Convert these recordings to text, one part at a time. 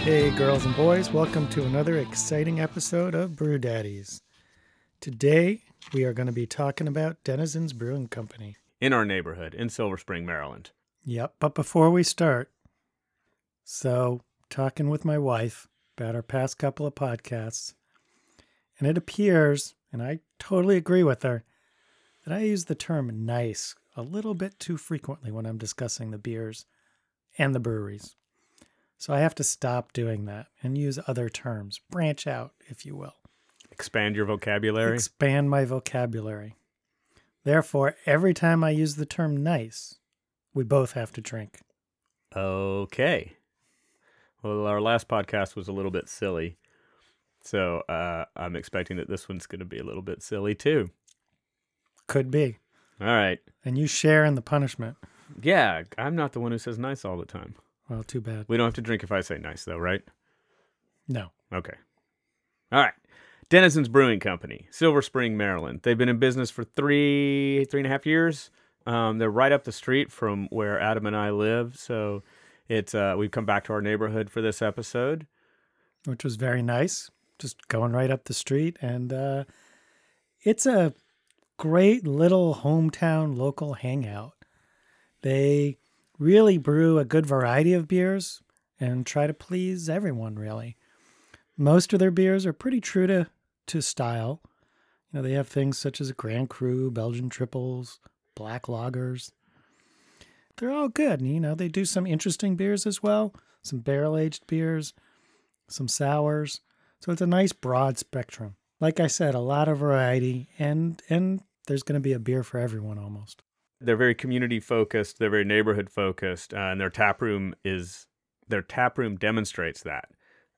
Hey, girls and boys, welcome to another exciting episode of Brew Daddies. Today, we are going to be talking about Denizens Brewing Company. in our neighborhood in Silver Spring, Maryland. Yep, but before we start, so talking with my wife about our past couple of podcasts, and it appears, and I totally agree with her, that I use the term nice a little bit too frequently when I'm discussing the beers and the breweries. So I have to stop doing that and use other terms, branch out, if you will. Expand your vocabulary. expand my vocabulary. Therefore, every time I use the term nice, we both have to drink. okay. Well, our last podcast was a little bit silly. So uh, I'm expecting that this one's going to be a little bit silly too. Could be. All right. And you share in the punishment. Yeah, I'm not the one who says nice all the time. Well, too bad. We don't have to drink if I say nice, though, right? No. Okay. All right. Denizens Brewing Company, Silver Spring, Maryland. They've been in business for three, three and a half years. Um, they're right up the street from where Adam and I live. So it's uh, we've come back to our neighborhood for this episode. Which was very nice. Just going right up the street. And uh, it's a great little hometown local hangout. They really brew a good variety of beers and try to please everyone, really. Most of their beers are pretty true to, to style. You know, they have things such as Grand Cru, Belgian triples, black lagers. They're all good. And, you know, they do some interesting beers as well, some barrel aged beers, some sours. So it's a nice broad spectrum. Like I said, a lot of variety and and there's going to be a beer for everyone almost. They're very community focused. They're very neighborhood focused, uh, and their tap room is their tap room demonstrates that.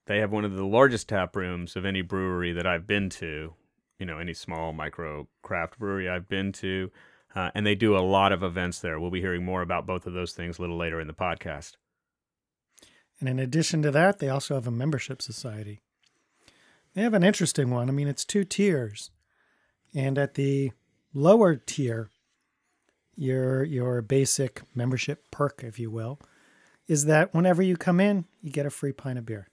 They have one of the largest tap rooms of any brewery that I've been to. You know, any small micro craft brewery I've been to, uh, and they do a lot of events there. We'll be hearing more about both of those things a little later in the podcast. And in addition to that, they also have a membership society. They have an interesting one. I mean, it's two tiers. And at the lower tier, your your basic membership perk, if you will, is that whenever you come in, you get a free pint of beer.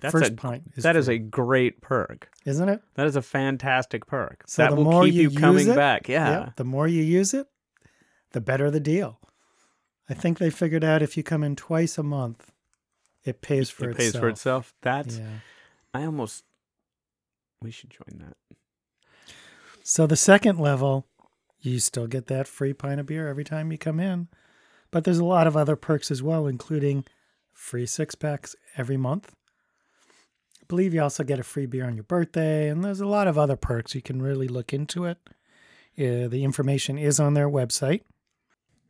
That's First a, pint is that is a great perk. Isn't it? That is a fantastic perk. So that the will more keep you you, coming it- back. Yeah. Yep, the more you use it, the better the deal. I think they figured out if you come in twice a month, it pays for it itself. pays for itself. That's Yeah. I almost we should join that. So the second level, you still get that free pint of beer every time you come in. But there's a lot of other perks as well, including free six packs every month. I believe you also get a free beer on your birthday, and there's a lot of other perks. You can really look into it. Uh, the information is on their website,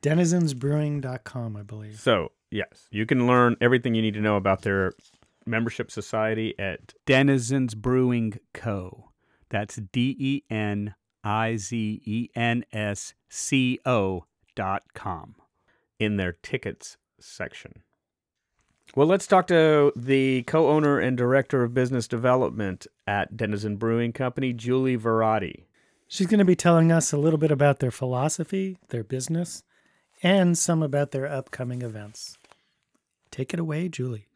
denizensbrewing.com, I believe. So, yes, you can learn everything you need to know about their membership society at Denizens Brewing Co. That's D E N I Z E N S C O dot com in their tickets section. Well, let's talk to the co owner and director of business development at Denizen Brewing Company, Julie Verratti. She's going to be telling us a little bit about their philosophy, their business, and some about their upcoming events. Take it away, Julie.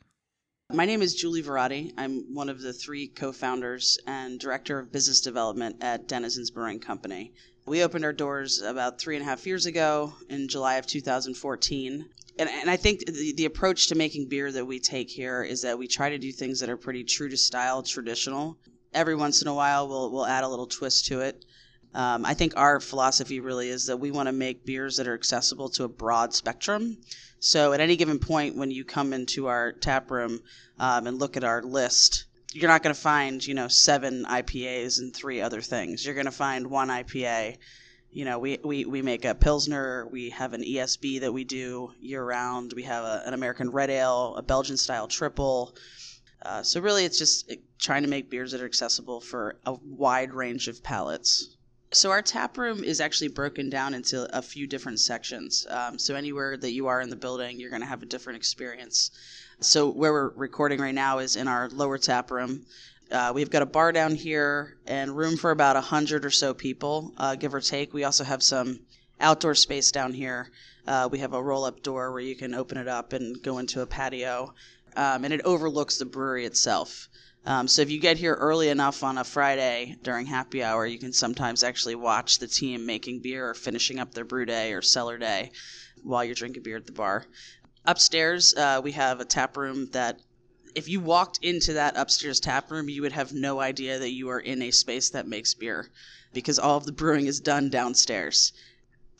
My name is Julie Verratti. I'm one of the three co founders and director of business development at Denizens Brewing Company. We opened our doors about three and a half years ago in July of 2014. And, and I think the, the approach to making beer that we take here is that we try to do things that are pretty true to style, traditional. Every once in a while, we'll, we'll add a little twist to it. Um, I think our philosophy really is that we want to make beers that are accessible to a broad spectrum. So at any given point when you come into our tap room um, and look at our list, you're not going to find you know seven IPAs and three other things. You're going to find one IPA. You know, we, we, we make a Pilsner, we have an ESB that we do year round, we have a, an American Red Ale, a Belgian style triple. Uh, so, really, it's just trying to make beers that are accessible for a wide range of palates. So our tap room is actually broken down into a few different sections. Um, so anywhere that you are in the building, you're going to have a different experience. So where we're recording right now is in our lower tap room. Uh, we've got a bar down here and room for about a hundred or so people, uh, give or take. We also have some outdoor space down here. Uh, we have a roll-up door where you can open it up and go into a patio, um, and it overlooks the brewery itself. Um, so if you get here early enough on a Friday during happy hour, you can sometimes actually watch the team making beer or finishing up their brew day or cellar day while you're drinking beer at the bar. Upstairs, uh, we have a tap room that if you walked into that upstairs tap room, you would have no idea that you are in a space that makes beer because all of the brewing is done downstairs.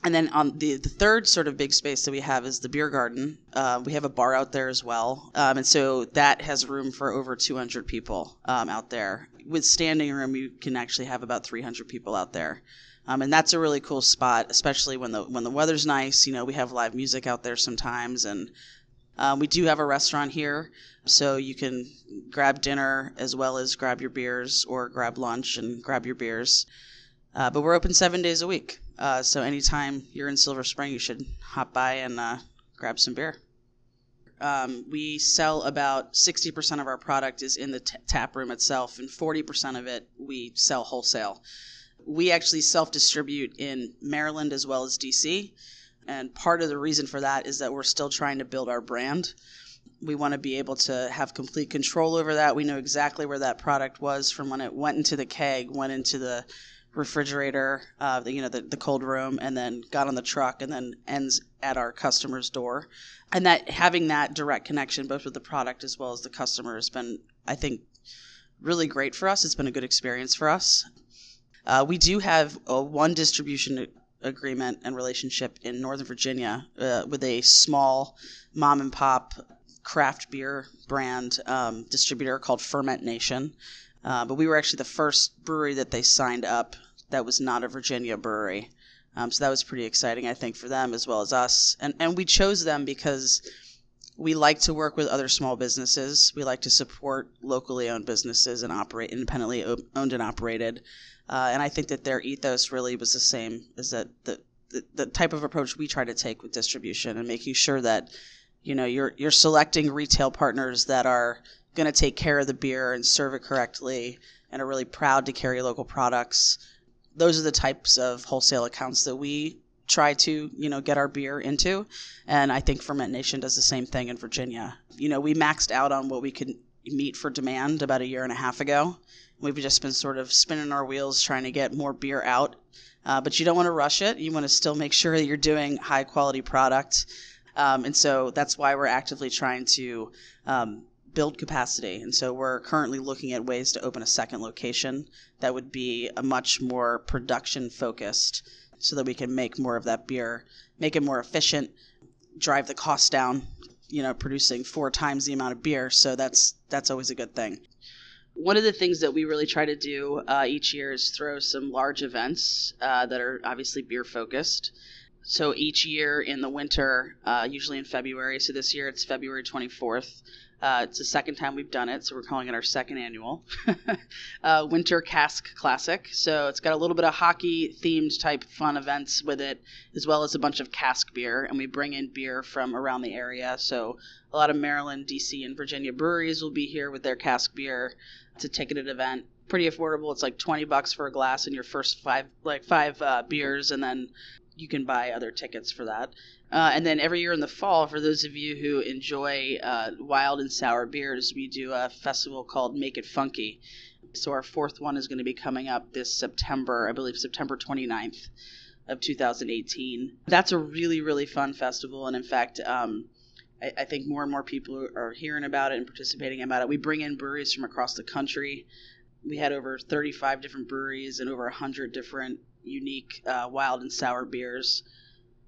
And then on the, the third sort of big space that we have is the beer garden. Uh, we have a bar out there as well. Um, and so that has room for over 200 people um, out there. With standing room, you can actually have about 300 people out there. Um, and that's a really cool spot, especially when the when the weather's nice. You know, we have live music out there sometimes, and um, we do have a restaurant here, so you can grab dinner as well as grab your beers, or grab lunch and grab your beers. Uh, but we're open seven days a week. Uh, so anytime you're in Silver Spring, you should hop by and uh, grab some beer. Um, we sell about 60% of our product is in the t- tap room itself, and 40% of it we sell wholesale. We actually self distribute in Maryland as well as DC. And part of the reason for that is that we're still trying to build our brand. We want to be able to have complete control over that. We know exactly where that product was from when it went into the keg, went into the refrigerator, uh, you know, the, the cold room, and then got on the truck and then ends at our customer's door. And that having that direct connection, both with the product as well as the customer, has been, I think, really great for us. It's been a good experience for us. Uh, we do have a one distribution agreement and relationship in Northern Virginia uh, with a small mom and pop craft beer brand um, distributor called Ferment Nation. Uh, but we were actually the first brewery that they signed up that was not a Virginia brewery. Um, so that was pretty exciting, I think, for them as well as us. And and we chose them because we like to work with other small businesses. We like to support locally owned businesses and operate independently owned and operated. Uh, and I think that their ethos really was the same as that the, the, the type of approach we try to take with distribution and making sure that you know you're you're selecting retail partners that are going to take care of the beer and serve it correctly and are really proud to carry local products. Those are the types of wholesale accounts that we try to, you know, get our beer into. And I think Ferment Nation does the same thing in Virginia. You know, we maxed out on what we could meet for demand about a year and a half ago. We've just been sort of spinning our wheels trying to get more beer out. Uh, but you don't want to rush it. You want to still make sure that you're doing high quality product. Um, and so that's why we're actively trying to um, build capacity. And so we're currently looking at ways to open a second location that would be a much more production focused so that we can make more of that beer, make it more efficient, drive the cost down, you know, producing four times the amount of beer. So that's that's always a good thing. One of the things that we really try to do uh, each year is throw some large events uh, that are obviously beer focused. So each year in the winter, uh, usually in February, so this year it's February 24th, uh, it's the second time we've done it, so we're calling it our second annual uh, Winter Cask Classic. So it's got a little bit of hockey themed type fun events with it, as well as a bunch of cask beer. And we bring in beer from around the area. So a lot of Maryland, DC, and Virginia breweries will be here with their cask beer. It's a ticketed event, pretty affordable. It's like twenty bucks for a glass and your first five like five uh, beers, and then you can buy other tickets for that. Uh, and then every year in the fall, for those of you who enjoy uh, wild and sour beers, we do a festival called Make It Funky. So our fourth one is going to be coming up this September, I believe September 29th of 2018. That's a really, really fun festival. And in fact, um, I, I, think more and more people are hearing about it and participating about it. We bring in breweries from across the country. We had over 35 different breweries and over 100 different unique uh, wild and sour beers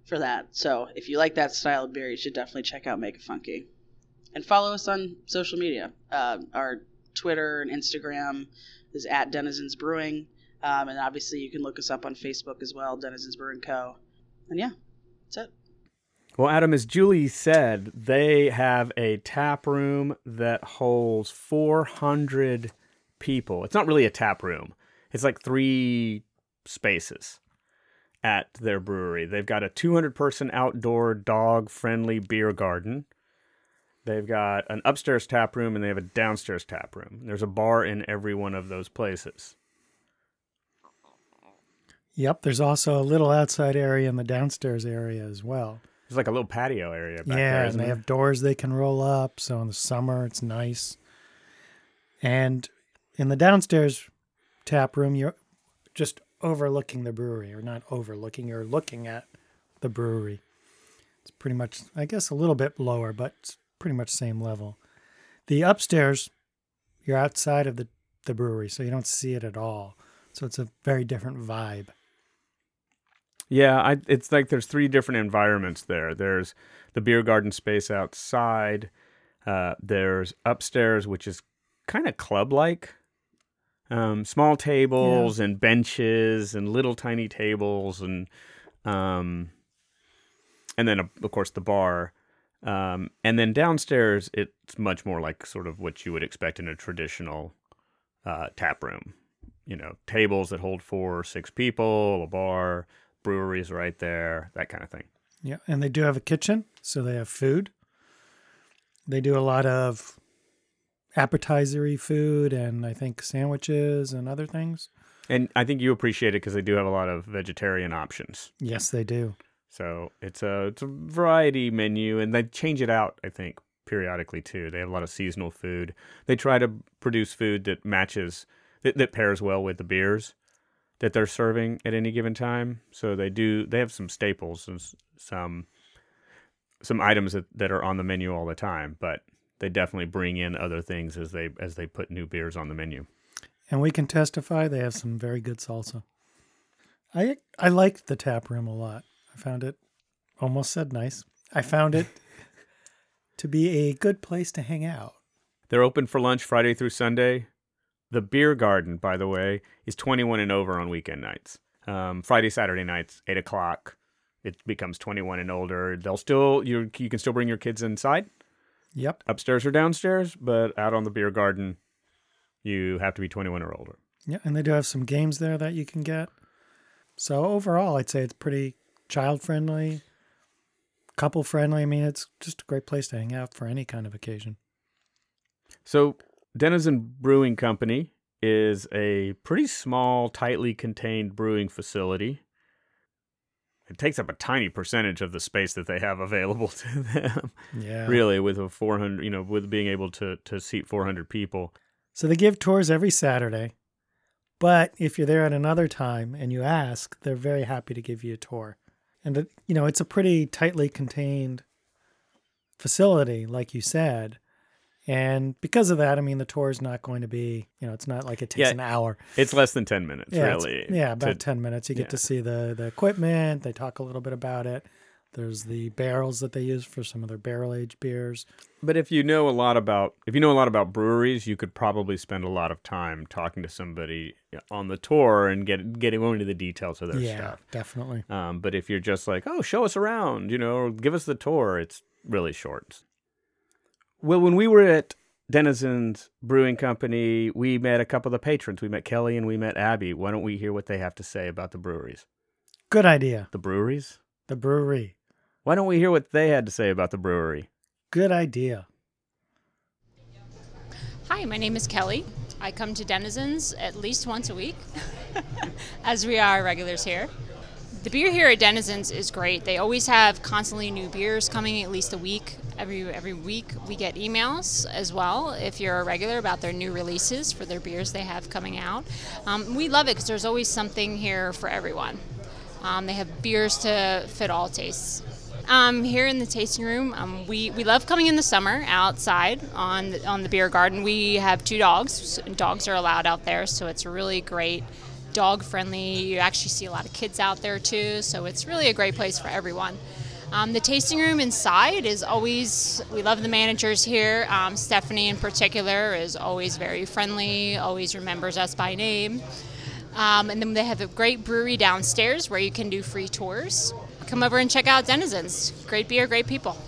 for that. So if you like that style of beer, you should definitely check out Make It Funky. And follow us on social media. Uh, our Twitter and Instagram is at Denizens Brewing. Um, and obviously, you can look us up on Facebook as well, Denizens Brewing Co. And yeah, that's it. Well, Adam, as Julie said, they have a tap room that holds 400 people. It's not really a tap room, it's like three spaces at their brewery. They've got a 200 person outdoor dog friendly beer garden. They've got an upstairs tap room and they have a downstairs tap room. There's a bar in every one of those places. Yep, there's also a little outside area in the downstairs area as well. There's like a little patio area back yeah, there. and they there? have doors they can roll up, so in the summer it's nice. And in the downstairs tap room, you're just overlooking the brewery, or not overlooking, you're looking at the brewery. It's pretty much, I guess, a little bit lower, but it's pretty much same level. The upstairs, you're outside of the, the brewery, so you don't see it at all. So it's a very different vibe. Yeah, I, it's like there's three different environments there. There's the beer garden space outside. Uh, there's upstairs, which is kind of club-like. Um, small tables and benches and little tiny tables and um, and then of of course the bar. Um, and then downstairs, it's much more like sort of what you would expect in a traditional uh, tap room. You know, tables that hold four or six people, a bar, breweries right there, that kind of thing. Yeah, and they do have a kitchen, so they have food. They do a lot of appetizery food and I think sandwiches and other things. And I think you appreciate it because they do have a lot of vegetarian options. Yes, they do. So it's a it's a variety menu, and they change it out. I think periodically too. They have a lot of seasonal food. They try to produce food that matches that, that pairs well with the beers that they're serving at any given time. So they do. They have some staples and some some items that, that are on the menu all the time, but they definitely bring in other things as they as they put new beers on the menu. And we can testify they have some very good salsa. I I liked the tap room a lot. I found it almost said nice. I found it to be a good place to hang out. They're open for lunch Friday through Sunday. The beer garden, by the way, is 21 and over on weekend nights. Um, Friday, Saturday nights, 8 o'clock. It becomes 21 and older. They'll still, you, you can still bring your kids inside, Yep. upstairs or downstairs, but out on the beer garden, you have to be 21 or older. Yeah, and they do have some games there that you can get. So overall, I'd say it's pretty child friendly, couple friendly. I mean, it's just a great place to hang out for any kind of occasion. So, Denizen Brewing Company is a pretty small, tightly contained brewing facility. It takes up a tiny percentage of the space that they have available to them. Yeah. really with a 400 you know with being able to to seat 400 people So they give tours every Saturday, but if you're there at another time and you ask, they're very happy to give you a tour. And it, you know, it's a pretty tightly contained facility, like you said. And because of that, I mean, the tour is not going to be, you know, it's not like it takes Yeah, an hour. it's less than 10 minutes Yeah, really yeah, to- about 10 minutes. You get yeah. to see the, the equipment. They talk a little bit about it. There's the barrels that they use for some of their barrel aged beers. but if you know a lot about if you know a lot about breweries you could probably spend a lot of time talking to somebody on the tour and get getting into the details of their yeah, stuff definitely. um, but if you're just like oh show us around you know or give us the tour it's really short well when we were at Denizens Brewing Company, we met a couple of the patrons. We met Kelly and we met Abby. Why don't we hear what they have to say about the breweries? Good idea. The breweries? The brewery. Why don't we hear what they had to say about the brewery? Good idea. Hi, my name is Kelly. I come to Denizens at least once a week, as we are regulars here. The beer here at Denizens is great. They always have constantly new beers coming at least a week. Every every week we get emails as well if you're a regular about their new releases for their beers they have coming out. Um, we love it because there's always something here for everyone. Um, they have beers to fit all tastes. Um, here in the tasting room, um, we, we love coming in the summer outside on the, on the beer garden. We have two dogs. Dogs are allowed out there, so it's really great, dog friendly. You actually see a lot of kids out there too, so it's really a great place for everyone. Um, the tasting room inside is always, we love the managers here. Um, Stephanie, in particular, is always very friendly, always remembers us by name. Um, and then they have a great brewery downstairs where you can do free tours. Come over and check out Denizens. Great beer, great people.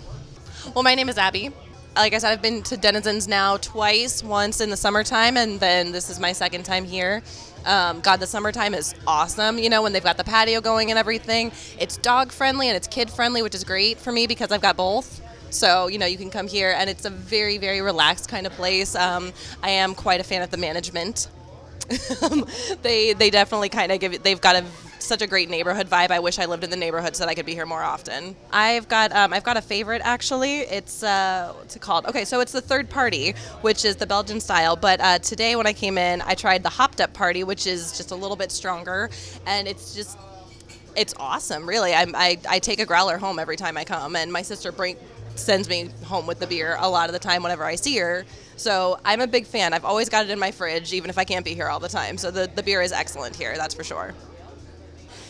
Well, my name is Abby. Like I said, I've been to Denizens now twice, once in the summertime, and then this is my second time here. Um, God, the summertime is awesome. You know, when they've got the patio going and everything. It's dog friendly and it's kid friendly, which is great for me because I've got both. So, you know, you can come here and it's a very, very relaxed kind of place. Um, I am quite a fan of the management. they they definitely kind of give it, they've got a such a great neighborhood vibe. I wish I lived in the neighborhood so that I could be here more often. I've got um, I've got a favorite actually. It's uh, what's it called? Okay, so it's the third party, which is the Belgian style. But uh, today when I came in, I tried the hopped up party, which is just a little bit stronger, and it's just it's awesome. Really, I I, I take a growler home every time I come, and my sister bring sends me home with the beer a lot of the time whenever I see her. So I'm a big fan. I've always got it in my fridge, even if I can't be here all the time. So the, the beer is excellent here, that's for sure.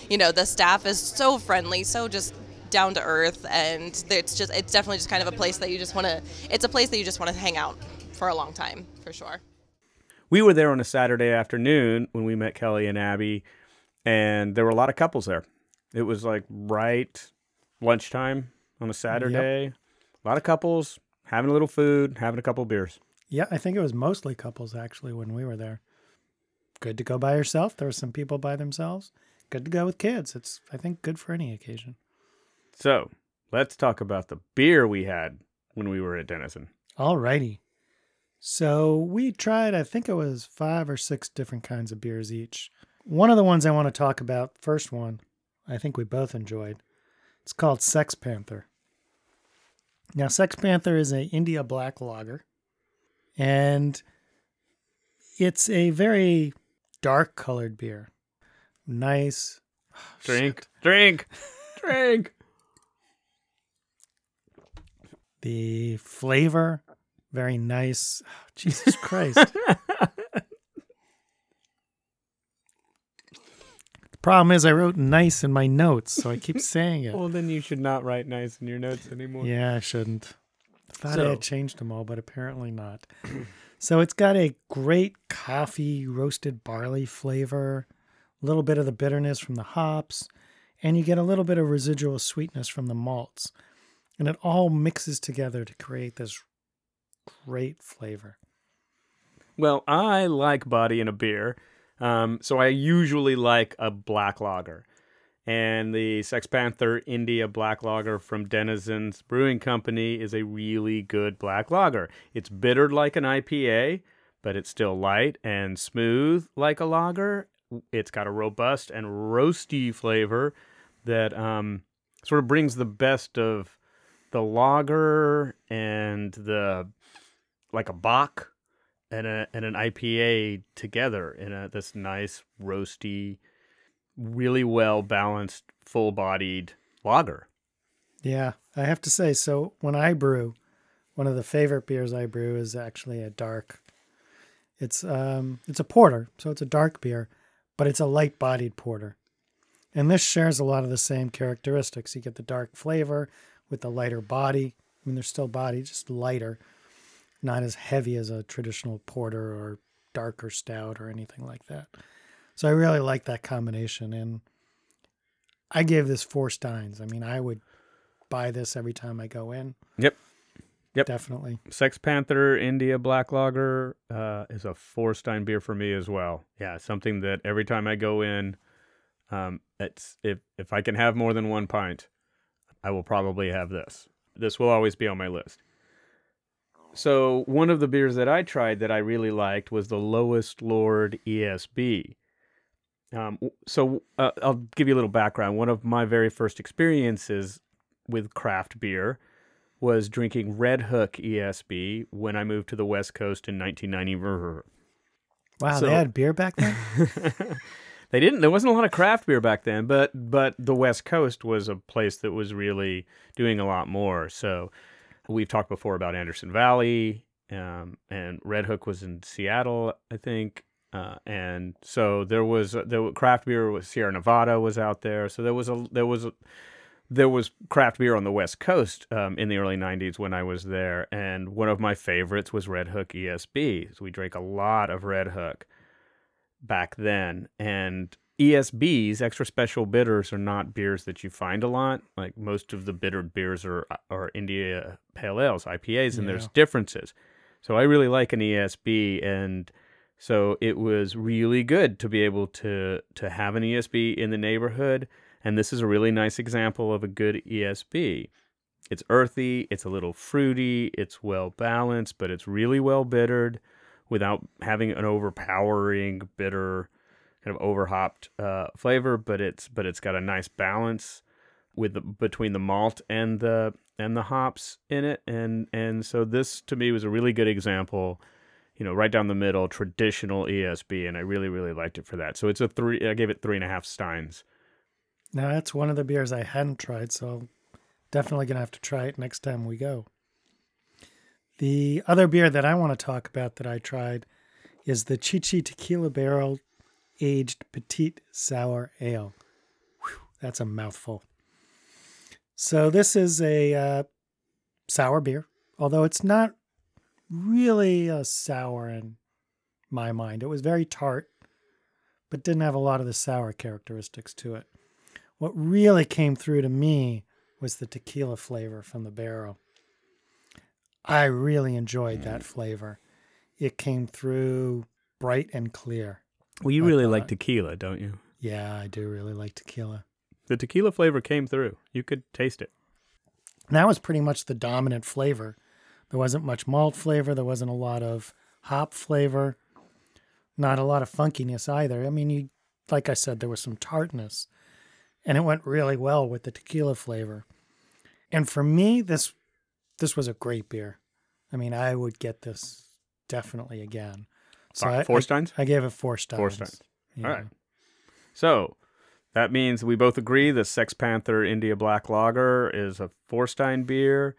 You know, the staff is so friendly, so just down to earth, and it's just it's definitely just kind of a place that you just want to. It's a place that you just want to hang out for a long time, for sure. We were there on a Saturday afternoon when we met Kelly and Abby, and there were a lot of couples there. It was like right lunchtime on a Saturday. A lot of couples having a little food, having a couple beers. Yeah, I think it was mostly couples actually when we were there. Good to go by yourself. There were some people by themselves. Good to go with kids. It's I think good for any occasion. So let's talk about the beer we had when we were at Denizen. Alrighty. So we tried, I think it was five or six different kinds of beers each. One of the ones I want to talk about, first one, I think we both enjoyed. It's called Sex Panther. Now, Sex Panther is a India black lager, and it's a very dark colored beer. Nice. Drink, Shit. drink, drink. The flavor, very nice. Jesus Christ. the problem is, I wrote nice in my notes, so I keep saying it. Well, then you should not write nice in your notes anymore. Yeah, I shouldn't. Thought I had changed them all, but apparently not. so it's got a great coffee roasted barley flavor, a little bit of the bitterness from the hops, and you get a little bit of residual sweetness from the malts. And it all mixes together to create this great flavor. Well, I like body in a beer, um, so I usually like a black lager. And the Sex Panther India Black Lager from Denizens Brewing Company is a really good black lager. It's bittered like an IPA, but it's still light and smooth like a lager. It's got a robust and roasty flavor that um, sort of brings the best of the lager and the like a bock and a and an IPA together in a this nice roasty, really well balanced, full bodied lager. Yeah, I have to say, so when I brew, one of the favorite beers I brew is actually a dark. It's um it's a porter, so it's a dark beer, but it's a light-bodied porter. And this shares a lot of the same characteristics. You get the dark flavor with the lighter body. I mean, there's still body, just lighter, not as heavy as a traditional porter or darker stout or anything like that. So I really like that combination, and I gave this four steins. I mean, I would buy this every time I go in. Yep. Yep. Definitely. Sex Panther India Black Lager uh, is a four stein beer for me as well. Yeah, something that every time I go in, um, it's if if I can have more than one pint, I will probably have this. This will always be on my list. So one of the beers that I tried that I really liked was the Lowest Lord ESB. Um, so uh, I'll give you a little background. One of my very first experiences with craft beer was drinking Redhook ESB when I moved to the West Coast in 1990. Wow, So- they had beer back then? they didn't. There wasn't a lot of craft beer back then, but but the West Coast was a place that was really doing a lot more. So we've talked before about Anderson Valley, um, and Redhook was in Seattle, I think. Uh, and so there was the craft beer was Sierra Nevada was out there. So there was a there was a, there was craft beer on the West Coast um, in the early 90s when I was there. And one of my favorites was Redhook ESB. So we drank a lot of Redhook back then. And ESBs, extra special bitters, are not beers that you find a lot. Like most of the bittered beers are, are India Pale Ales, IPAs, and there's differences. So I really like an ESB. And so it was really good to be able to to have an ESB in the neighborhood. And this is a really nice example of a good ESB. It's earthy, it's a little fruity, it's well balanced, but it's really well bittered without having an overpowering bitter kind of overhopped uh, flavor, but it's but it's got a nice balance with the, between the malt and the and the hops in it, and and so this to me was a really good example, you know, right down the middle, traditional ESB, and I really really liked it for that. So it's a three. I gave it three and a half steins. Now that's one of the beers I hadn't tried, so definitely gonna have to try it next time we go. The other beer that I want to talk about that I tried is the Chichi Tequila Barrel Aged Petite Sour Ale. Whew, that's a mouthful. So this is a uh, sour beer, although it's not really a sour in my mind. It was very tart, but didn't have a lot of the sour characteristics to it. What really came through to me was the tequila flavor from the barrel. I really enjoyed that mm. flavor. It came through bright and clear. Well, you I really like tequila, don't you? Yeah, I do really like tequila. The tequila flavor came through. You could taste it. And that was pretty much the dominant flavor. There wasn't much malt flavor. There wasn't a lot of hop flavor. Not a lot of funkiness either. I mean, you, like I said, there was some tartness, and it went really well with the tequila flavor. And for me, this this was a great beer. I mean, I would get this definitely again. So four I- steins? I, gave it four stars. Four steins. Yeah. All right. So that means we both agree the Sex Panther India Black Lager is a four stein beer.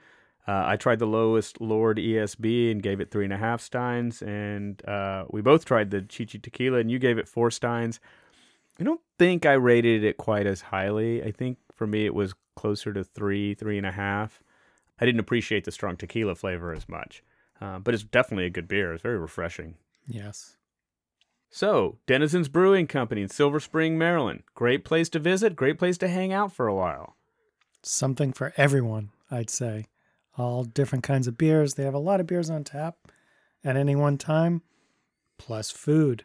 Uh, I tried the lowest Lord ESB and gave it three and a half steins, and uh, we both tried the Chichi Tequila, and you gave it four steins. I don't think I rated it quite as highly. I think for me it was closer to three, three and a half. I didn't appreciate the strong tequila flavor as much, uh, but it's definitely a good beer. It's very refreshing. Yes. So, Denizens Brewing Company in Silver Spring, Maryland. Great place to visit, great place to hang out for a while. something for everyone, I'd say. All different kinds of beers. They have a lot of beers on tap at any one time, plus food.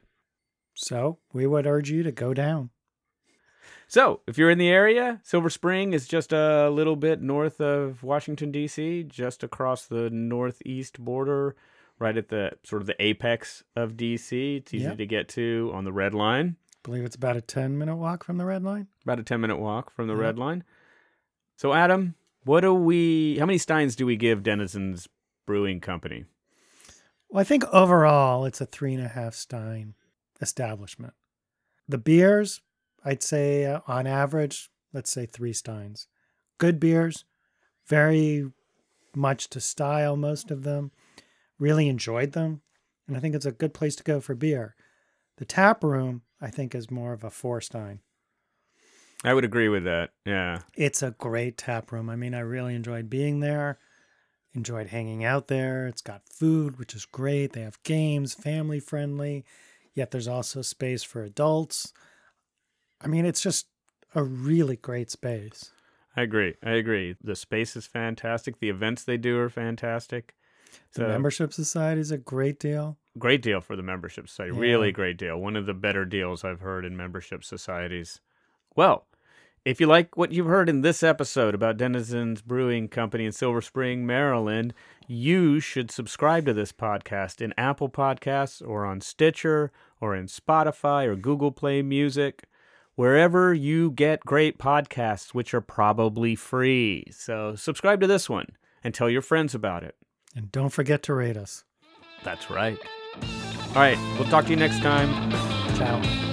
So we would urge you to go down. So, if you're in the area, Silver Spring is just a little bit north of Washington, D.C., just across the northeast border, right at the sort of the apex of D.C. It's easy Yep. to get to on the Red Line, I believe it's about a 10 minute walk from the red line. about a 10 minute walk from the Yep. Red Line. So, Adam, what do we, how many steins do we give Denizens Brewing Company? Well, I think overall it's a three and a half stein establishment. The beers, I'd say uh, on average, let's say three steins. Good beers, very much to style, most of them. Really enjoyed them. And I think it's a good place to go for beer. The tap room, I think, is more of a four stein. I would agree with that. Yeah. It's a great tap room. I mean, I really enjoyed being there, enjoyed hanging out there. It's got food, which is great. They have games, family friendly, yet there's also space for adults. I mean, it's just a really great space. I agree. I agree. The space is fantastic. The events they do are fantastic. The So, membership society is a great deal. great deal for the membership society. Yeah. Really great deal. One of the better deals I've heard in membership societies. Well, if you like what you've heard in this episode about Denizens Brewing Company in Silver Spring, Maryland, you should subscribe to this podcast in Apple Podcasts or on Stitcher or in Spotify or Google Play Music, wherever you get great podcasts, which are probably free. So subscribe to this one and tell your friends about it. And don't forget to rate us. That's right. All right, we'll talk to you next time. Ciao.